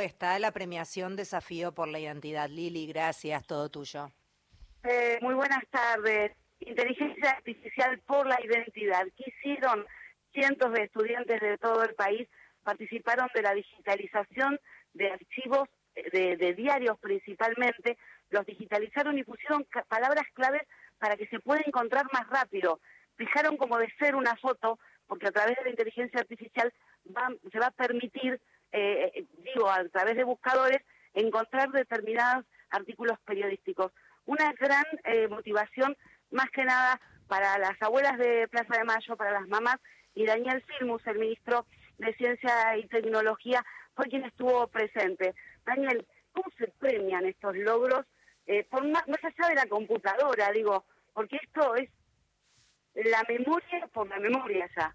está la premiación Desafío por la Identidad. Lili, gracias, todo tuyo. Eh, muy buenas tardes. Inteligencia Artificial por la Identidad. ¿Qué hicieron? Cientos de estudiantes de todo el país participaron de la digitalización de archivos, de, de diarios principalmente, los digitalizaron y pusieron palabras claves para que se pueda encontrar más rápido. Fijaron como de ser una foto, porque a través de la inteligencia artificial se va a permitir, eh, eh, digo, a través de buscadores, encontrar determinados artículos periodísticos. Una gran eh, motivación, más que nada, para las abuelas de Plaza de Mayo, para las mamás, y Daniel Filmus, el ministro de Ciencia y Tecnología, fue quien estuvo presente. Daniel, ¿cómo se premian estos logros? por más, más allá de la computadora, digo, porque esto es la memoria por la memoria ya.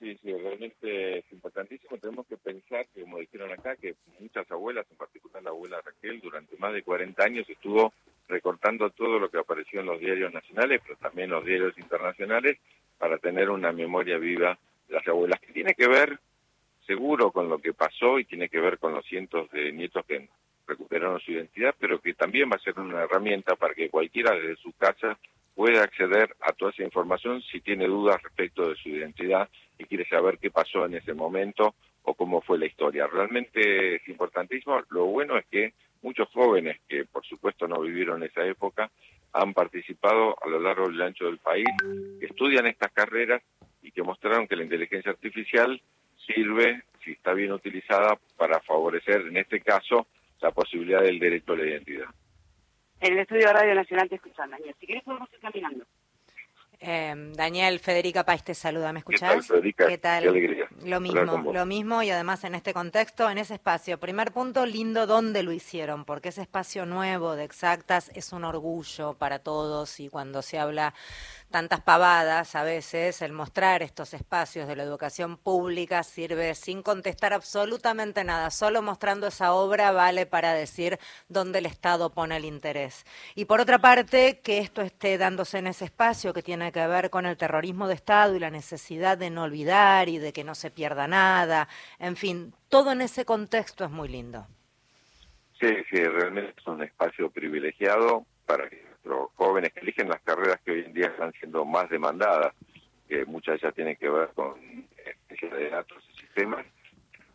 Sí, sí, realmente es importantísimo. Tenemos que pensar, que, como dijeron acá, que muchas abuelas, en particular la abuela Raquel, durante más de 40 años estuvo recortando todo lo que apareció en los diarios nacionales, pero también los diarios internacionales, para tener una memoria viva de las abuelas, que tiene que ver seguro con lo que pasó y tiene que ver con los cientos de nietos que recuperaron su identidad, pero que también va a ser una herramienta para que cualquiera desde su casa pueda acceder a toda esa información si tiene dudas respecto de su identidad y quiere saber qué pasó en ese momento o cómo fue la historia. Realmente es importantísimo. Lo bueno es que muchos jóvenes que por supuesto no vivieron esa época han participado a lo largo y ancho del país, que estudian estas carreras y que mostraron que la inteligencia artificial sirve, si está bien utilizada, para favorecer, en este caso, la posibilidad del derecho a la identidad. En el estudio de Radio Nacional te escuchan, Daniel. Si querés podemos ir caminando. Eh, Daniel, Federica País te saluda, ¿me escuchás? ¿Qué tal, alegría. Lo mismo, lo mismo y además en este contexto, en ese espacio. Primer punto, lindo dónde lo hicieron, porque ese espacio nuevo de exactas es un orgullo para todos y cuando se habla tantas pavadas a veces, el mostrar estos espacios de la educación pública sirve sin contestar absolutamente nada, solo mostrando esa obra vale para decir dónde el Estado pone el interés. Y por otra parte, que esto esté dándose en ese espacio que tiene que ver con el terrorismo de Estado y la necesidad de no olvidar y de que no se pierda nada, en fin, todo en ese contexto es muy lindo. Sí, sí, realmente es un espacio privilegiado para que nuestros jóvenes que eligen las carreras que hoy en día están siendo más demandadas, que muchas de ellas tienen que ver con ciencia de datos y sistemas,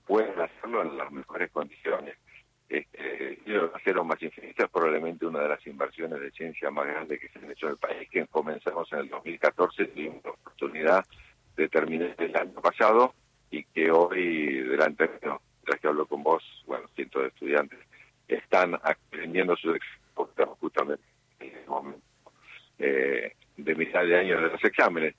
pueden hacerlo en las mejores condiciones. Este, yo hacer más infinitas probablemente una de las inversiones de ciencia más grandes que se han hecho en el país, que comenzamos en el 2014, tuvimos la oportunidad de terminar el año pasado y que hoy, delante, no, tras que hablo con vos, bueno, cientos de estudiantes están aprendiendo su justamente eh, de mitad de año de los exámenes.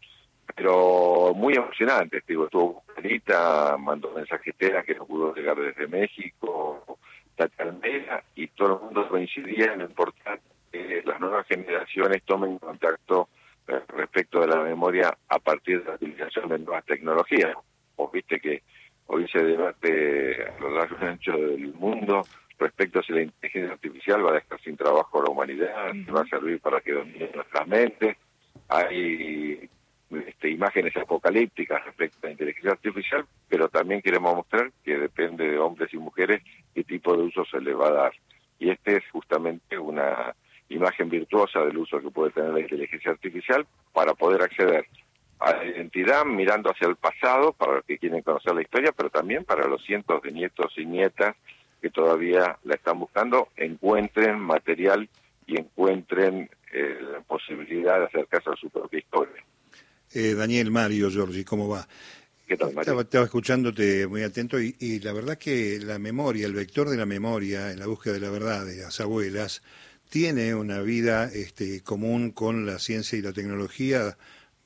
Pero muy emocionante, digo, estuvo Anita, mandó mensajetera que no pudo llegar desde México, Tatiana, y todo el mundo coincidía en lo importante que las nuevas generaciones tomen contacto respecto de la memoria a partir de la utilización de nuevas tecnologías. Vos viste que hoy se debate a lo largo y ancho del mundo respecto a si la inteligencia artificial va a dejar sin trabajo a la humanidad, si va a servir para que domine nuestras mentes. Hay este, imágenes apocalípticas respecto a la inteligencia artificial, pero también queremos mostrar que depende de hombres y mujeres qué tipo de uso se le va a dar. Y este es justamente una imagen virtuosa del uso que puede tener la inteligencia artificial para poder acceder a la identidad mirando hacia el pasado, para los que quieren conocer la historia, pero también para los cientos de nietos y nietas que todavía la están buscando encuentren material y encuentren eh, la posibilidad de acercarse a su propia historia. Eh, Daniel, Mario, Giorgi, ¿cómo va? ¿Qué tal, Mario? Estaba, escuchándote muy atento y, y, la verdad que la memoria, el vector de la memoria en la búsqueda de la verdad de las abuelas, tiene una vida este, común con la ciencia y la tecnología.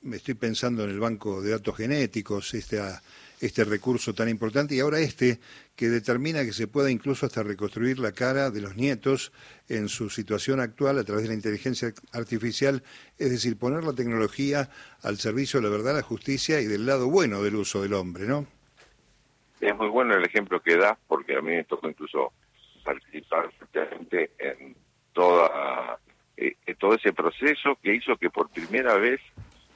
Me estoy pensando en el banco de datos genéticos, esta este recurso tan importante y ahora este que determina que se pueda incluso hasta reconstruir la cara de los nietos en su situación actual a través de la inteligencia artificial, es decir, poner la tecnología al servicio de la verdad, la justicia y del lado bueno del uso del hombre, ¿no? Es muy bueno el ejemplo que das porque a mí me tocó incluso participar en toda eh, todo ese proceso que hizo que por primera vez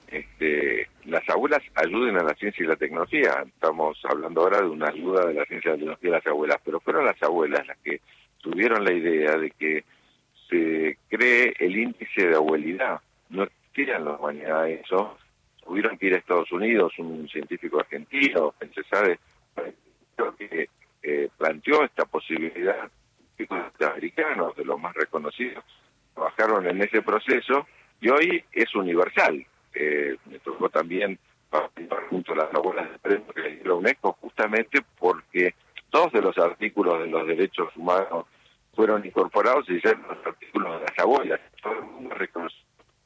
este, las abuelas ayuden a la ciencia y la tecnología. Estamos hablando ahora de una ayuda de la ciencia y la tecnología de las abuelas, pero fueron las abuelas las que tuvieron la idea de que se cree el índice de abuelidad. No existía en la humanidad eso. Tuvieron que ir a Estados Unidos, un científico argentino, sabe, que eh, planteó esta posibilidad, americanos, de los más reconocidos, trabajaron en ese proceso y hoy es universal. Eh, me tocó también participar junto a las abuelas de premio que le dio UNESCO justamente porque dos de los artículos de los derechos humanos fueron incorporados y ya los artículos de las abuelas. Todo el mundo reconoce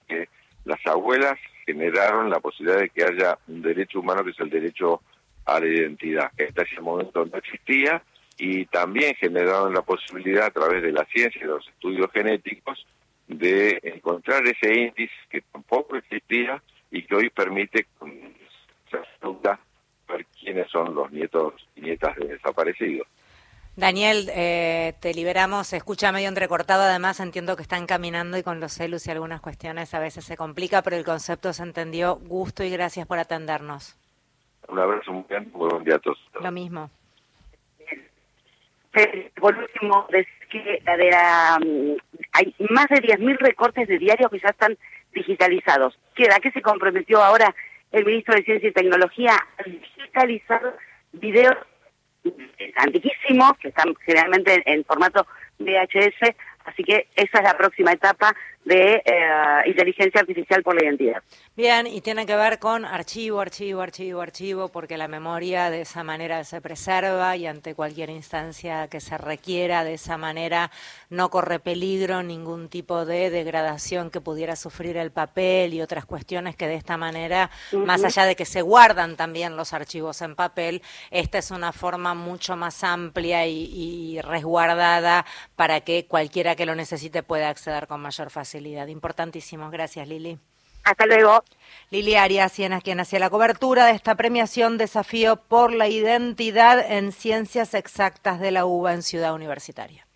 que las abuelas generaron la posibilidad de que haya un derecho humano que es el derecho a la identidad, que hasta ese momento no existía, y también generaron la posibilidad a través de la ciencia y de los estudios genéticos de encontrar ese índice que tampoco existía y que hoy permite ver quiénes son los nietos y nietas de desaparecidos. Daniel, eh, te liberamos, se escucha medio entrecortado, además entiendo que están caminando y con los celus y algunas cuestiones a veces se complica, pero el concepto se entendió. Gusto y gracias por atendernos. Un abrazo muy buen día a todos. Lo mismo. Por último, decir que mm, hay más de 10.000 recortes de diarios que ya están digitalizados. ¿A qué se comprometió ahora el ministro de Ciencia y Tecnología? A digitalizar videos antiquísimos, que están generalmente en formato VHS, así que esa es la próxima etapa de eh, inteligencia artificial por la identidad. Bien, y tiene que ver con archivo, archivo, archivo, archivo, porque la memoria de esa manera se preserva y ante cualquier instancia que se requiera de esa manera no corre peligro ningún tipo de degradación que pudiera sufrir el papel y otras cuestiones que de esta manera, más allá de que se guardan también los archivos en papel, esta es una forma mucho más amplia y resguardada para que cualquiera que lo necesite pueda acceder con mayor facilidad. Importantísimo. Gracias, Lili. Hasta luego. Lili Arias, quien hacía la cobertura de esta premiación Desafío por la Identidad en Ciencias Exactas de la UBA en Ciudad Universitaria.